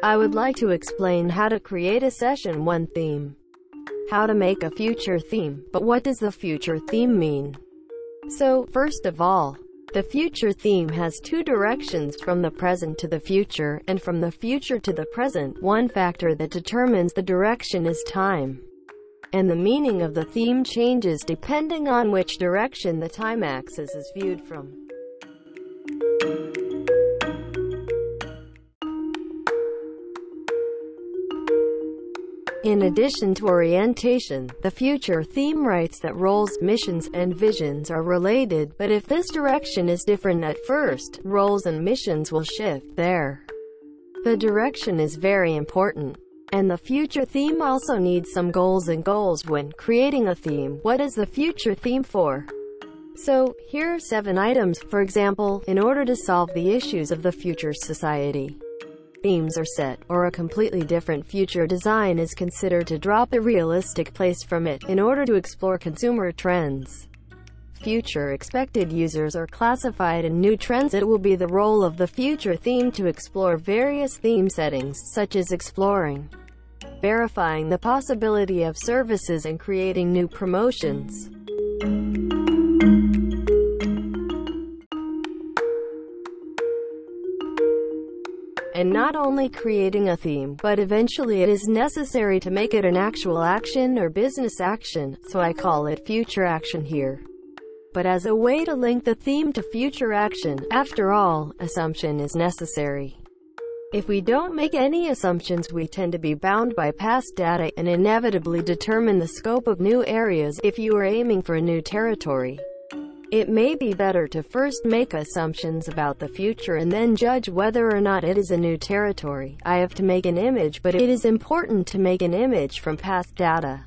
I would like to explain how to create a session 1 theme. How to make a future theme, but what does the future theme mean? So, first of all, the future theme has two directions from the present to the future, and from the future to the present. One factor that determines the direction is time. And the meaning of the theme changes depending on which direction the time axis is viewed from. In addition to orientation, the future theme writes that roles, missions, and visions are related, but if this direction is different at first, roles and missions will shift there. The direction is very important. And the future theme also needs some goals and goals when creating a theme. What is the future theme for? So, here are seven items, for example, in order to solve the issues of the future society themes are set, or a completely different future design is considered to drop a realistic place from it, in order to explore consumer trends. Future expected users are classified in new trends. It will be the role of the future theme to explore various theme settings, such as exploring, verifying the possibility of services and creating new promotions. And not only creating a theme, but eventually it is necessary to make it an actual action or business action, so I call it future action here. But as a way to link the theme to future action, after all, assumption is necessary. If we don't make any assumptions we tend to be bound by past data and inevitably determine the scope of new areas if you are aiming for a new territory. It may be better to first make assumptions about the future and then judge whether or not it is a new territory. I have to make an image but it is important to make an image from past data.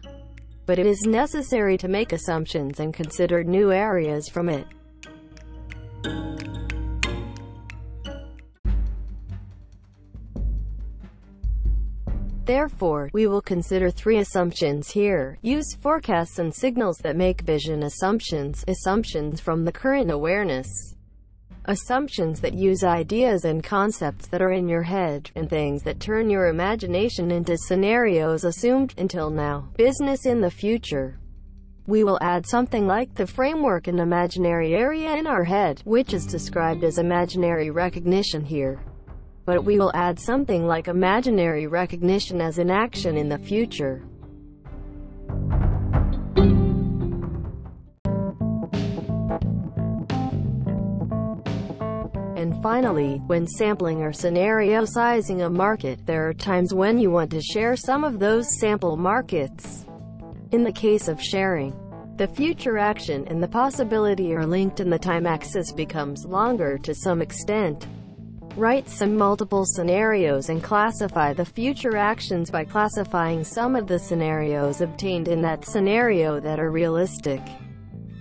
But it is necessary to make assumptions and consider new areas from it. Therefore, we will consider three assumptions here. Use forecasts and signals that make vision assumptions, assumptions from the current awareness. Assumptions that use ideas and concepts that are in your head, and things that turn your imagination into scenarios assumed, until now. Business in the future. We will add something like the framework and imaginary area in our head, which is described as imaginary recognition here but we will add something like imaginary recognition as an action in the future. And finally, when sampling or scenario sizing a market, there are times when you want to share some of those sample markets. In the case of sharing, the future action and the possibility are linked and the time axis becomes longer to some extent. Write some multiple scenarios and classify the future actions by classifying some of the scenarios obtained in that scenario that are realistic.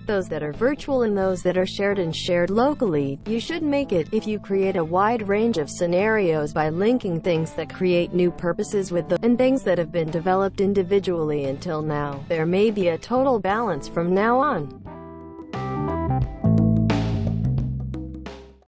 Those that are virtual and those that are shared and shared locally. You should make it, if you create a wide range of scenarios by linking things that create new purposes with them, and things that have been developed individually until now. There may be a total balance from now on.